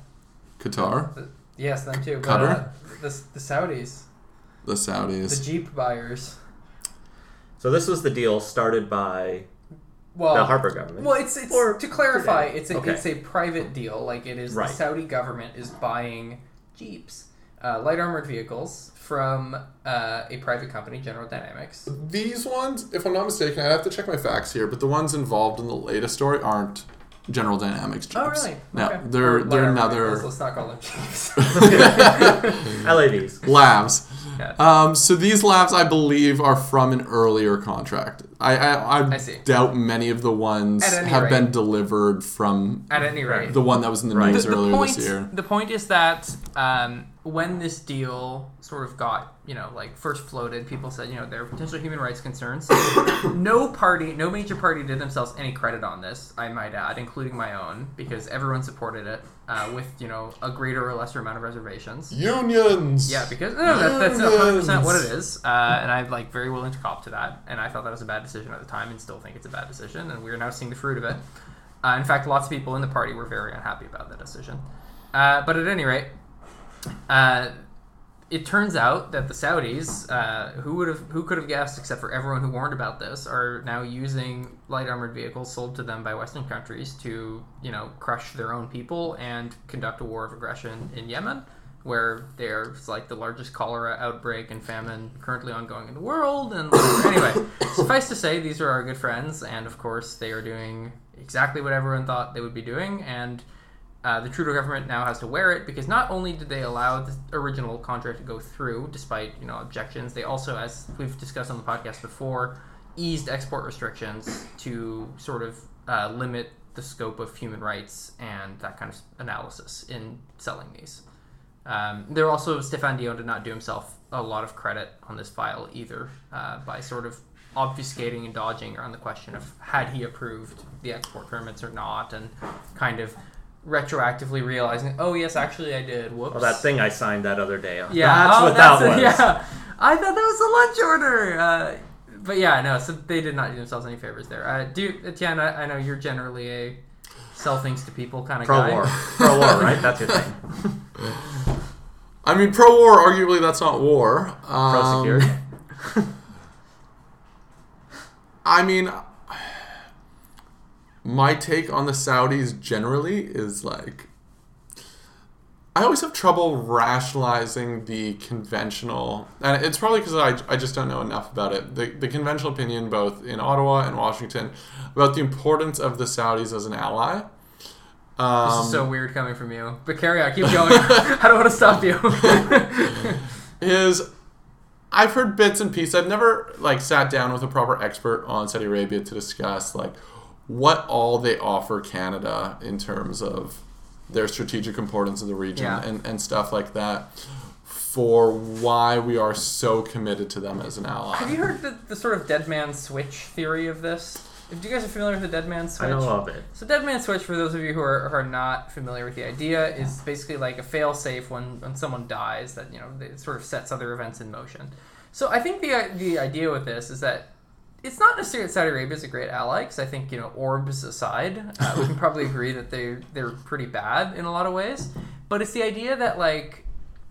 Qatar, yes, them too. But, Qatar? uh, the the Saudis, the Saudis. the Jeep buyers. So this was the deal started by Well, the Harper government. Well, it's it's Or to clarify, today. it's a Okay. it's a private deal. Like it is Right. the Saudi government is buying jeeps, uh, light armored vehicles from uh, a private company, General Dynamics. These ones, if I'm not mistaken, I have to check my facts here, but the ones involved in the latest story aren't General Dynamics Jeeps. Oh, really? No, Okay. they're light they're armored another vehicles, Let's not call them jeeps. LAVs. labs. Yeah. Um, so these labs, I believe, are from an earlier contract. I I, I, I see. doubt many of the ones have rate. been delivered from At any rate, the one that was in the Right. news the, the earlier point, this year. the point is that um, when this deal sort of got, you know, like first floated, people said, you know, there are potential human rights concerns. no party, no major party did themselves any credit on this, I might add, including my own, because everyone supported it uh, with, you know, a greater or lesser amount of reservations. Unions. Yeah, because no, that, that's one hundred percent what it is, uh, and I'm like very willing to cop to that. And I thought that was a bad decision at the time, and still think it's a bad decision. And we are now seeing the fruit of it. Uh, in fact, lots of people in the party were very unhappy about that decision. Uh, but at any rate, uh, it turns out that the Saudis, uh, who would have, who could have guessed, except for everyone who warned about this, are now using light armored vehicles sold to them by Western countries to, you know, crush their own people and conduct a war of aggression in Yemen, where there's like the largest cholera outbreak and famine currently ongoing in the world. And anyway, suffice to say, these are our good friends, and of course, they are doing exactly what everyone thought they would be doing, and uh, the Trudeau government now has to wear it because not only did they allow the original contract to go through despite you know objections, they also, as we've discussed on the podcast before, eased export restrictions to sort of uh, limit the scope of human rights and that kind of analysis in selling these. Um, there also Stéphane Dion did not do himself a lot of credit on this file either uh, by sort of obfuscating and dodging around the question of had he approved the export permits or not, and kind of retroactively realizing, oh yes, actually I did. Whoops. Well, that thing I signed that other day. Yeah, that's oh, what that's that it, was. Yeah, I thought that was a lunch order. Uh, but yeah, no. So they did not do themselves any favors there. Uh, do Etienne? I, I know you're generally a sell things to people kind of Pro guy. war, pro war, right? That's your thing. I mean, pro war. Arguably, that's not war. Um, security. I mean, my take on the Saudis generally is like, I always have trouble rationalizing the conventional, and it's probably because I, I just don't know enough about it. The, the conventional opinion, both in Ottawa and Washington, about the importance of the Saudis as an ally. Um, This is so weird coming from you. But carry on, keep going. I don't want to stop you. is I've heard bits and pieces. I've never like sat down with a proper expert on Saudi Arabia to discuss like what all they offer Canada in terms of their strategic importance in the region Yeah. and, and stuff like that for why we are so committed to them as an ally. Have you heard the, the sort of dead man switch theory of this? If you guys are familiar with the dead man switch, I know of it. So Dead Man Switch, for those of you who are, who are not familiar with the idea, is basically like a fail-safe when, when someone dies that you know it sort of sets other events in motion. So I think the the idea with this is that it's not necessarily that Saudi Arabia is a great ally because I think you know orbs aside, uh, we can probably agree that they they're pretty bad in a lot of ways. But it's the idea that like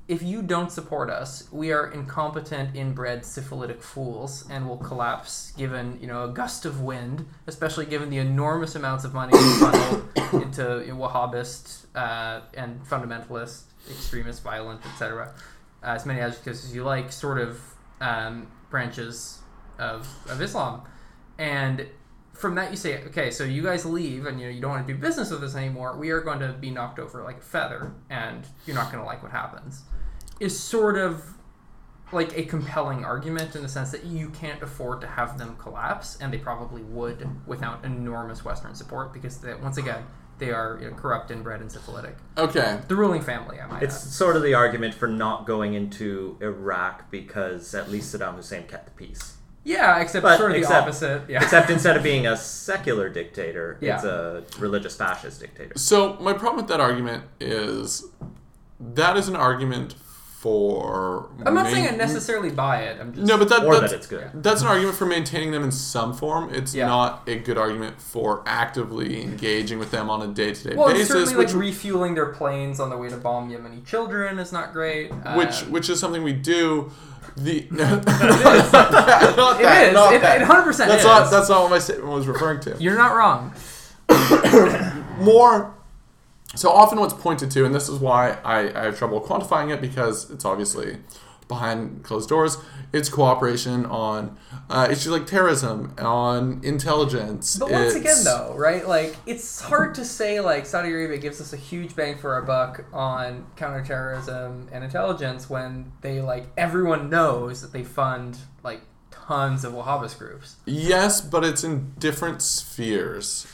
if you don't support us, we are incompetent, inbred, syphilitic fools, and will collapse given you know a gust of wind, especially given the enormous amounts of money funneled into you know, Wahhabist uh, and fundamentalist, extremist, violent, etc. Uh, as many adjectives as you like, sort of um, branches of, of Islam, and from that you say, okay, so you guys leave and you know you don't want to do business with us anymore. We are going to be knocked over like a feather, and you're not going to like what happens. Is sort of like a compelling argument in the sense that you can't afford to have them collapse, and they probably would without enormous Western support because they, once again they are you know, corrupt, inbred, and syphilitic. Okay. The ruling family, I might It's add. sort of the argument for not going into Iraq because at least Saddam Hussein kept the peace. Yeah, except But sort of the opposite. Yeah. Except instead of being a secular dictator, it's a religious fascist dictator. So my problem with that argument is that is an argument for. I'm not main- saying I necessarily buy it. I'm just No, but that, Or that's, that it's good. That's an argument for maintaining them in some form. It's Yeah. not a good argument for actively engaging with them on a day to day well, it's basis, certainly which like refueling their planes on the way to bomb Yemeni children is not great. which Um, which is something we do. The not that, not It is. not It- that. it 100% That's is. not that's not what my statement was referring to. you're not wrong. more so often what's pointed to and this is why I, I have trouble quantifying it because it's obviously behind closed doors it's cooperation on uh, issues like terrorism on intelligence But once again, though, right? Like it's hard to say like Saudi Arabia gives us a huge bang for our buck on counterterrorism and intelligence when they like everyone knows that they fund like tons of Wahhabist groups. yes but it's in different spheres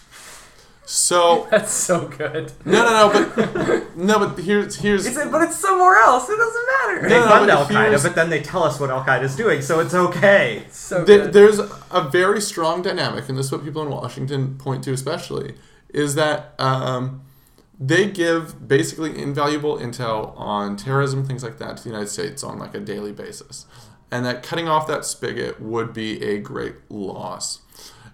so That's so good. no no no but no but here's here's It's but it's somewhere else. It doesn't matter. They No, no, fund but Al Qaeda, but then they tell us what Al Qaeda is doing, so it's okay. so There- good. there's a very strong dynamic, and this is what people in Washington point to especially, is that um, they give basically invaluable intel on terrorism, things like that, to the United States on like a daily basis, and that cutting off that spigot would be a great loss,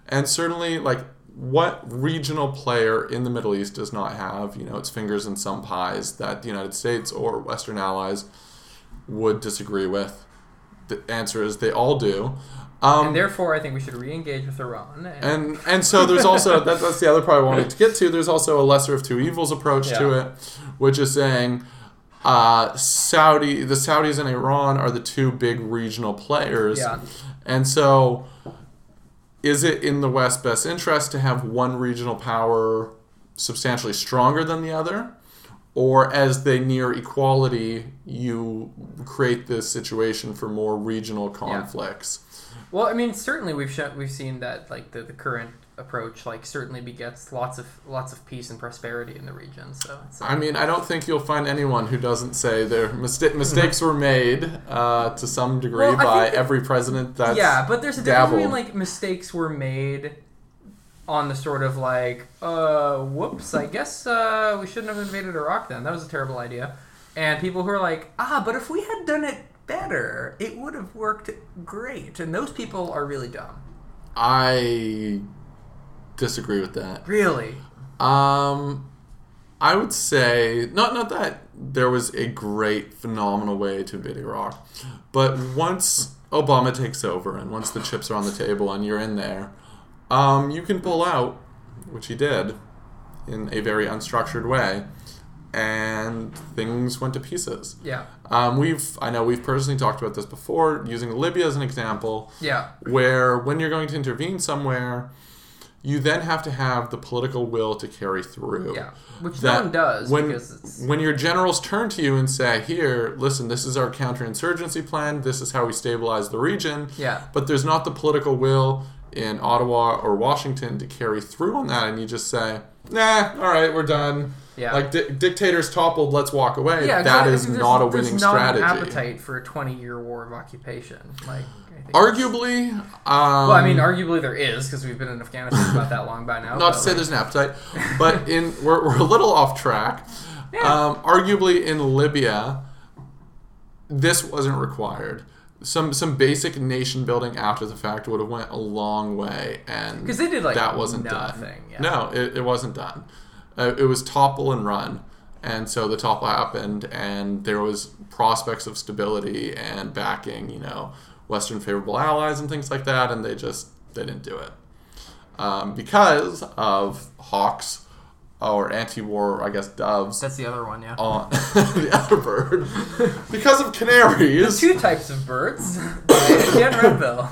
and certainly like. What regional player in the Middle East does not have, you know, its fingers in some pies that the United States or Western allies would disagree with. The answer is they all do. Um, And therefore, I think we should re-engage with Iran. And, and and so there's also that, that's the other part I wanted to get to. There's also a lesser of two evils approach to it, which is saying uh, Saudi, the Saudis and Iran are the two big regional players, Yeah. and so is it in the West's best interest to have one regional power substantially stronger than the other? Or as they near equality, you create this situation for more regional conflicts. well, I mean, certainly we've shown, we've seen that like the, the current approach like certainly begets lots of lots of peace and prosperity in the region. So uh, I mean, I don't think you'll find anyone who doesn't say their mista- mistakes were made uh, to some degree Well, by that- every president that's yeah, but there's a difference between like mistakes were made on the sort of like, uh, whoops, I guess uh, we shouldn't have invaded Iraq then. That was a terrible idea. And people who are like, ah, but if we had done it better, it would have worked great. And those people are really dumb. I disagree with that. Really. Um, I would say not not that there was a great phenomenal way to invade Iraq, but once Obama takes over and once the chips are on the table and you're in there, um, you can pull out, which he did, in a very unstructured way, and things went to pieces. Yeah. Um, we've I know we've personally talked about this before, using Libya as an example Yeah. where when you're going to intervene somewhere, you then have to have the political will to carry through. Yeah. Which no one does when, because it's. when your generals turn to you and say, "Here, listen, this is our counterinsurgency plan. This is how we stabilize the region," Yeah. but there's not the political will in Ottawa or Washington to carry through on that, and you just say, "Nah, all right, we're done." Yeah. Like di- dictators toppled, let's walk away. Yeah, that is not a there's winning not strategy. An appetite for a 20 year war of occupation. Like, Arguably, um, Well, I mean, arguably there is because we've been in Afghanistan about that long by now. not to say like, there's an appetite, but in we're, we're a little off track. Yeah. Um, arguably in Libya, this wasn't required. Some some basic nation building after the fact would have went a long way, and because they did, like, that wasn't done. nothing, yeah. No, it, it wasn't done. Uh, it was topple and run, and so the topple happened, and there was prospects of stability and backing, you know, Western favorable allies and things like that, and they just they didn't do it um, because of hawks or anti-war, I guess, doves That's the other one, yeah. on the other bird because of canaries, Two types of birds. Jen Redbill.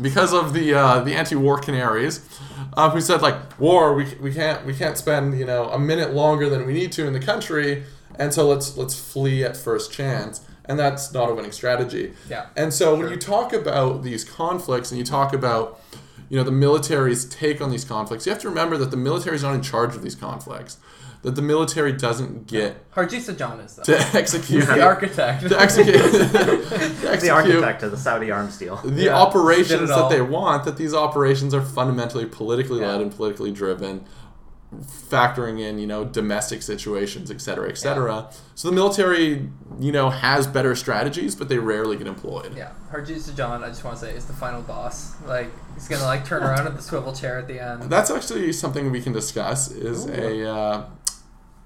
because of the uh, the anti-war canaries, uh, who said like war, we, we can't we can't spend you know a minute longer than we need to in the country, and so let's let's flee at first chance, and that's not a winning strategy. Yeah. And so when you talk about these conflicts and you talk about you know the military's take on these conflicts, you have to remember that the military is not in charge of these conflicts. That the military doesn't get Harjit Sajjan is though. to execute the architect. to execute, to The architect of the Saudi arms deal. the Yeah, operations that they want. That these operations are fundamentally politically led and politically driven, factoring in you know domestic situations, et cetera, et cetera. So the military, you know, has better strategies, but they rarely get employed. Yeah, Harjit Sajjan I just want to say, is the final boss. Like, he's gonna like turn around at the swivel chair at the end. That's actually something we can discuss. Is a uh,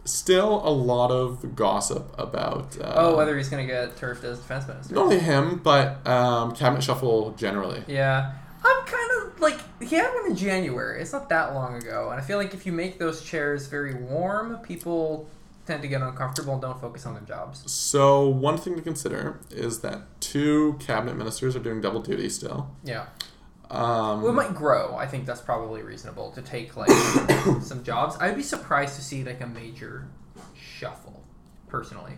still a lot of gossip about. Uh, Oh, whether he's gonna get turfed as defense minister. not only him, but um, cabinet shuffle generally. Yeah. I'm kind of like he had one in January. It's not that long ago, and I feel like if you make those chairs very warm, people tend to get uncomfortable and don't focus on their jobs. So one thing to consider is that two cabinet ministers are doing double duty still. Yeah. Um, Well, it might grow. I think that's probably reasonable to take like some jobs. I'd be surprised to see like a major shuffle, personally.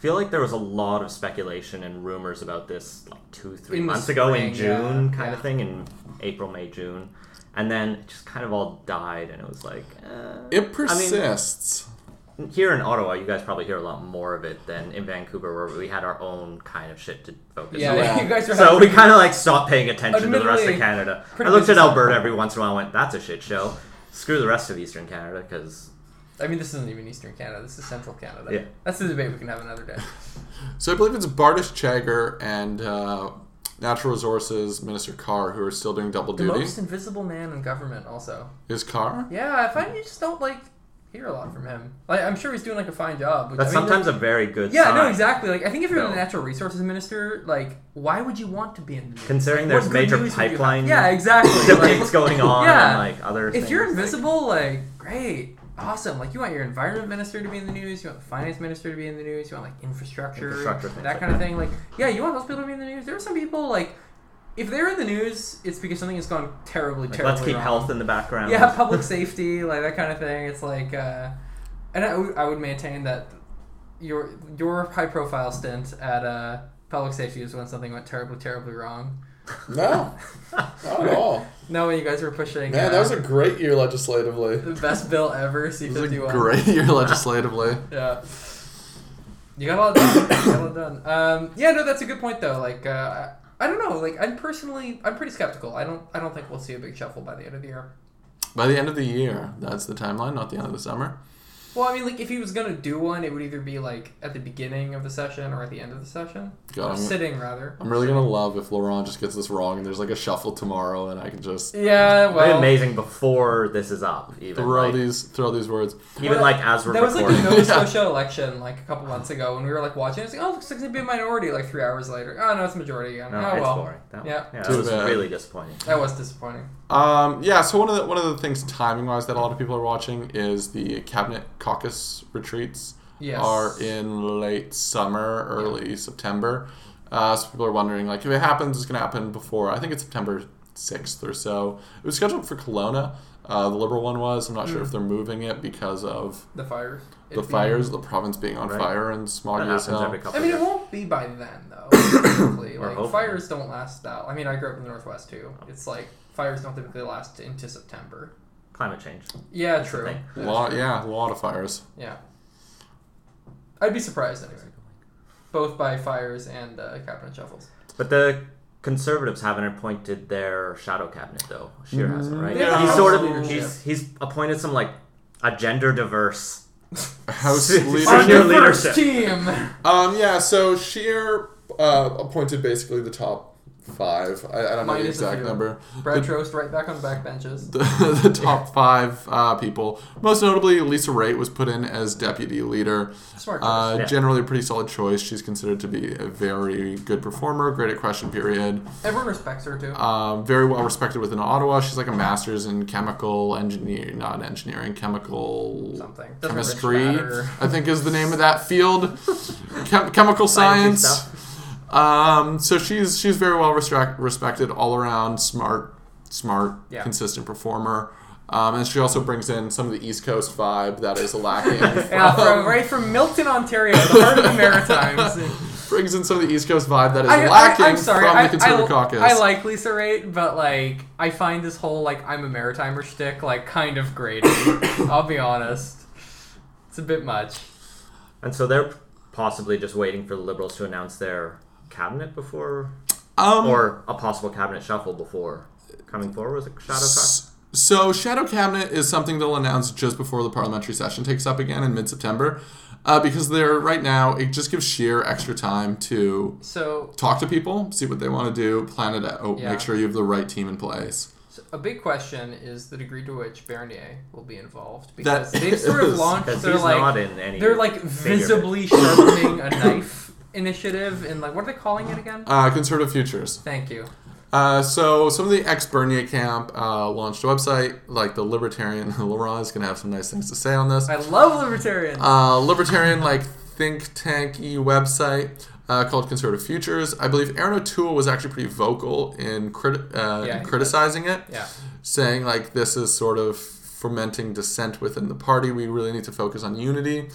I f- feel like there was a lot of speculation and rumors about this like two, three In the months ago in June, yeah, kind yeah. of thing, in April, May, June, and then it just kind of all died, and it was like uh, it persists. I mean, here in Ottawa, you guys probably hear a lot more of it than in Vancouver, where we had our own kind of shit to focus Yeah, on. Yeah. you guys are. So we kind of like stopped paying attention to the rest of Canada. I looked at Alberta every once in a while and went, that's a shit show. Screw the rest of Eastern Canada because I mean, this isn't even Eastern Canada. This is Central Canada. Yeah. That's the debate we can have another day. So I believe it's Bardish Chagger and uh, Natural Resources Minister Carr who are still doing double The duty. most invisible man in government, also. Is Carr? Yeah, I find you just don't like. hear a lot from him. Like I'm sure he's doing like a fine job. which- That's I mean, sometimes like- a very good yeah, sign. no, exactly. Like I think if you're No. the natural resources minister, like why would you want to be in the news? Considering Like, there's major news would you have? pipeline Yeah, exactly. debates Like, going on Yeah. and like other if things. you're invisible, like great, awesome. Like you want your environment minister to be in the news, you want the finance minister to be in the news, you want like infrastructure, Infrastructure, that like kind of thing. Like yeah, you want those people to be in the news. There are some people like if they're in the news, it's because something has gone terribly, Like, terribly let's keep wrong. health in the background. Yeah, public safety, like that kind of thing. It's like, uh, and I would- I would maintain that your your high profile stint at uh, public safety is when something went terribly, terribly wrong. No, not at all. No, when you guys were pushing, Man, uh, that was a great year legislatively. the best bill ever, C It was a fifty one. great year legislatively. Yeah. You got a lot done. you got a lot done. Um, yeah, no, that's a good point though. Like, uh, I, I don't know. Like, I'm personally, I'm pretty skeptical. I don't, I don't think we'll see a big shuffle by the end of the year. By the end of the year, that's the timeline, not the end of the summer. Well, I mean, like, if he was gonna do one, it would either be like at the beginning of the session or at the end of the session. God, Or I'm, sitting rather. I'm really gonna love if Laurent just gets this wrong and there's like a shuffle tomorrow and I can just Yeah, It'd be amazing before this is up. Even throw like, these throw these words. even Well, like as we're That was like recording. the Nova Yeah. Election like a couple months ago when we were like watching. It's like, oh, looks like it's gonna be a minority. Like three hours later, oh no, it's a majority again. no, oh it's well, boring. That, Yeah. yeah, Too that was bad. really disappointing. that was disappointing. Um, yeah, so one of the one of the things timing wise that a lot of people are watching is the cabinet caucus retreats Yes. are in late summer, early September. Uh, so people are wondering like if it happens, it's gonna happen before I think it's September sixth or so. It was scheduled for Kelowna. Uh, the liberal one was. I'm not sure Mm. if they're moving it because of the fires. the It being- fires, the province being on Right. fire and That smoggy as hell. I mean, it won't be by then though. like fires don't last that. I mean, I grew up in the northwest too. It's like fires don't typically last into September. Climate change. Yeah, the true. A lot, true. yeah, a lot of fires. Yeah. I'd be surprised anyway. Both by fires and uh, cabinet shuffles. But the conservatives haven't appointed their shadow cabinet though. Scheer hasn't, right? They have he's sort of he's he's appointed some like a gender diverse. House Senior leader. Leadership. team. Um, yeah, so Scheer uh, appointed basically the top five. I, I don't know the Minus a exact few. number. Brad The- Trost right back on the back benches. the, the top five uh, people. Most notably, Lisa Raitt was put in as deputy leader. Smart. Uh, choice. Yeah. Generally, a pretty solid choice. She's considered to be a very good performer, great at question period. Everyone respects her too. Um, very well respected within Ottawa. She's like a master's in chemical engineering, not engineering, chemical Something. Doesn't chemistry. matter. I think is the name of that field. Chem- chemical Sciencey science. stuff. Um, so she's she's very well respect, respected all around, smart, smart, Yeah. consistent performer. Um, and she also brings in some of the East Coast vibe that is lacking. Yeah, from, right from Milton, Ontario, the heart of the Maritimes. brings in some of the East Coast vibe that is I, lacking am sorry. from I, the Conservative I, Caucus. I like Lisa Raitt, but like I find this whole like I'm a Maritimer shtick like kind of grating. I'll be honest. It's a bit much. And so they're possibly just waiting for the Liberals to announce their cabinet before, um, or a possible cabinet shuffle before coming forward with a shadow caucus. S- So, shadow cabinet is something they'll announce just before the parliamentary session takes up again in mid-September, uh, because they're right now. It just gives Scheer extra time to So, talk to people, see what they want to do, plan it out, Yeah. make sure you have the right team in place. so a big question is the degree to which Bernier will be involved That because they've sort of is- launched Because their he's like in any. they're like figure. visibly sharpening a knife initiative and like what are they calling it again? Uh, Conservative Futures. Thank you. Uh, so some of the ex Bernier camp uh, launched a website, like the Libertarian. Laurent is going to have some nice things to say on this. I love Libertarian. uh, libertarian like think tanky website uh, called Conservative Futures. I believe Erin O'Toole was actually pretty vocal in crit- uh, Yeah, in criticizing it, yeah. saying like this is sort of fomenting dissent within the party. We really need to focus on unity.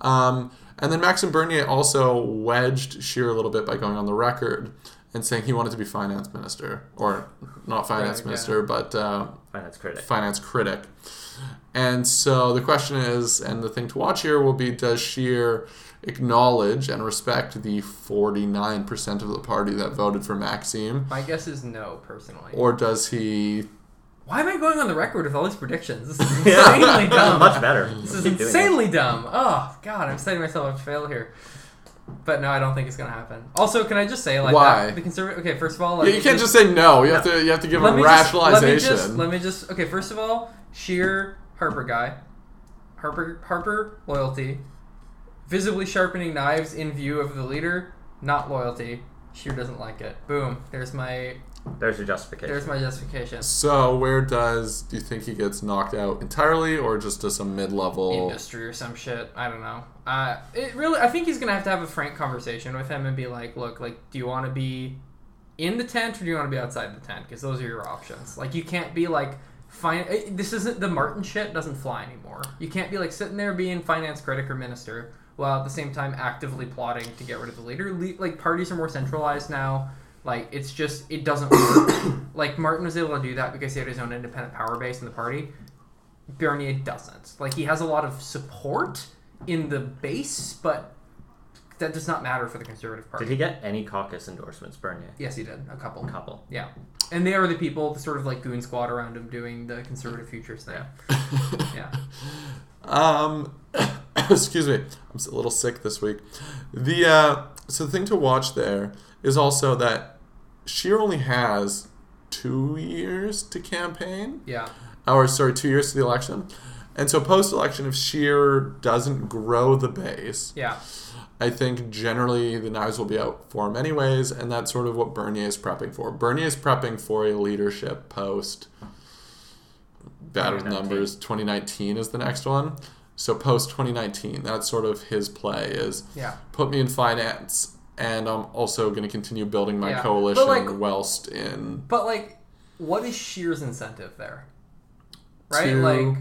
Um, and then Maxime Bernier also wedged Scheer a little bit by going on the record and saying he wanted to be finance minister, or not finance Right, yeah. minister, but uh, finance critic. finance critic. And so the question is, and the thing to watch here will be does Scheer acknowledge and respect the 49% of the party that voted for Maxime? My guess is no, personally. Or does he. Why am I going on the record with all these predictions? This is insanely dumb. Much better. This is insanely dumb. Oh God, I'm setting myself up to fail here. But no, I don't think it's gonna happen. Also, can I just say like Why? that, the conservative? Okay, first of all, Yeah, you can't just say no. You have to you have to give let a me just- rationalization. Let me just let me just okay. First of all, Scheer Harper guy. Harper Harper loyalty, visibly sharpening knives in view of the leader, not loyalty. Scheer doesn't like it. Boom. There's my There's your justification. there's my justification. So where does do you think he gets knocked out entirely, or just to some mid-level? industry or some shit. I don't know. Uh, it really, I think he's gonna have to have a frank conversation with him and be like, "Look, like, do you want to be in the tent or do you want to be outside the tent? Because those are your options. Like, you can't be like, fine. eh, This isn't the Martin shit. Doesn't fly anymore. You can't be like sitting there being finance critic or minister while at the same time actively plotting to get rid of the leader. Le- like, parties are more centralized now. Like, it's just it doesn't work. like Martin was able to do that because he had his own independent power base in the party. Bernier doesn't. Like he has a lot of support in the base, but that does not matter for the Conservative Party. Did he get any caucus endorsements, Bernier? Yes, he did. A couple. A couple. Yeah. And they are the people, the sort of like goon squad around him doing the Conservative Futures thing. Yeah. Um, excuse me, I'm a little sick this week. The uh, so the thing to watch there is also that Scheer only has two years to campaign, Yeah. or sorry, two years to the election, and so post-election, if Scheer doesn't grow the base, Yeah. I think generally the knives will be out for him anyways, and that's sort of what Bernier is prepping for. Bernier is prepping for a leadership post. Bad with numbers. 2019 is the next one. So post 2019, that's sort of his play is Yeah. put me in finance, and I'm also going to continue building my Yeah. coalition like- whilst in. But like, what is Scheer's incentive there? Right? To- Like,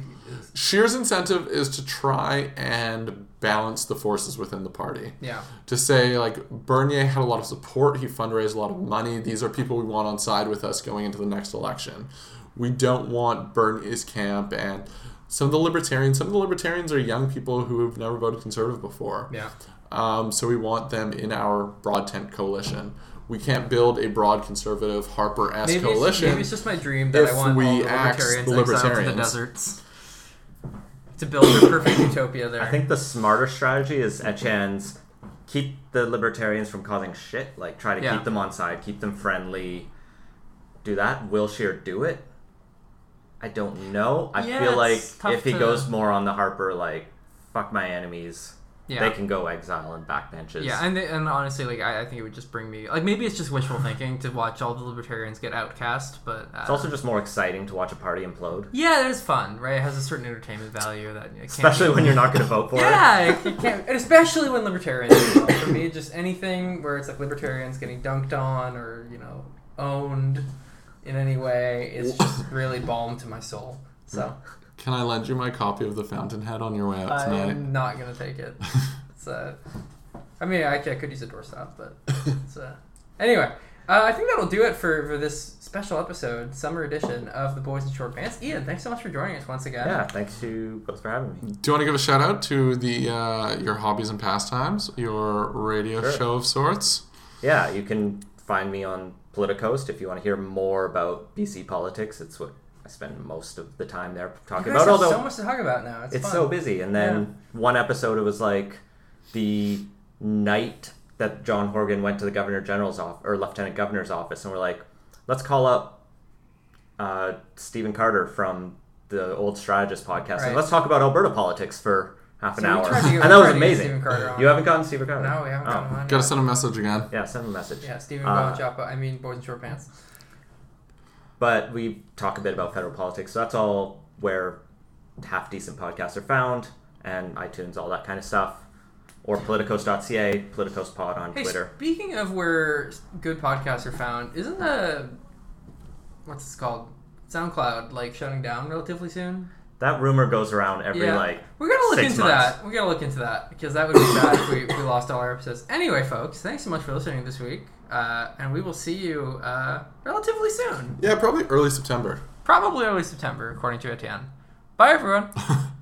Scheer's incentive is to try and balance the forces within the party. yeah. to say like Bernier had a lot of support, he fundraised a lot of money. These are people we want on side with us going into the next election. We don't want Bernier's camp and some of the libertarians. Some of the libertarians are young people who have never voted conservative before. Yeah. Um, so we want them in our broad tent coalition. We can't build a broad conservative Harper esque Maybe it's, coalition. maybe it's just my dream that I if want we all the libertarians the exiled to the deserts to build a perfect utopia there. I think the smarter strategy is Etienne's keep the libertarians from causing shit. Like try to Yeah. keep them on side, keep them friendly. Do that. Will Scheer do it? I don't know. I Yeah, feel like it's tough if he to- goes more on the Harper, like fuck my enemies, yeah. they can go exile and backbenches. Yeah, and they, and honestly, like I, I think it would just bring me like maybe it's just wishful thinking to watch all the libertarians get outcast, but uh, it's also just more exciting to watch a party implode, yeah, that is fun, right? It has a certain entertainment value that can't especially be- when you're not going to vote for it. yeah, you can't, and especially when libertarians. for me, just anything where it's like libertarians getting dunked on or you know owned in any way is just really balm to my soul. So Can I lend you my copy of the Fountainhead on your way out tonight? I'm not gonna take it. It's uh, I mean, I, I could use a doorstop, but it's uh, anyway. Uh, I think that'll do it for, for this special episode, summer edition of the Boys in Short Pants. Ian, thanks so much for joining us once again. Yeah, thanks to you both for having me. Do you want to give a shout out to the uh, your hobbies and pastimes, your radio Sure. show of sorts? Yeah, you can find me on Politicoast if you want to hear more about BC politics. It's what I spend most of the time there You talking guys about. have Although so much to talk about now. It's, it's fun. so busy. And then one episode, it was like the night that John Horgan went to the Governor General's office or Lieutenant Governor's office, and we're like, let's call up uh, Stephen Carter from the Old Strategist podcast, Right. and let's talk about Alberta politics for half an So hour. to and that was tried to get amazing. Stephen Carter on. You haven't gotten Stephen Carter? No, we haven't Oh. got him on. Gotta send a message again. Yeah, send a message. Yeah, Stephen Uh, uh, I mean, Boys in Short Pants. But we talk a bit about federal politics. So that's all where half decent podcasts are found, and iTunes, all that kind of stuff, or politicoast.ca, politicoast pod on Hey, Twitter. speaking of where good podcasts are found, isn't the what's this called? SoundCloud like shutting down relatively soon? That rumor goes around every like. we're gonna look six into months. that. We're gonna look into that because that would be bad if we, we lost all our episodes. Anyway, folks, thanks so much for listening this week, uh, and we will see you uh, relatively soon, Yeah, probably early September. probably early September, according to Etienne. Bye, everyone.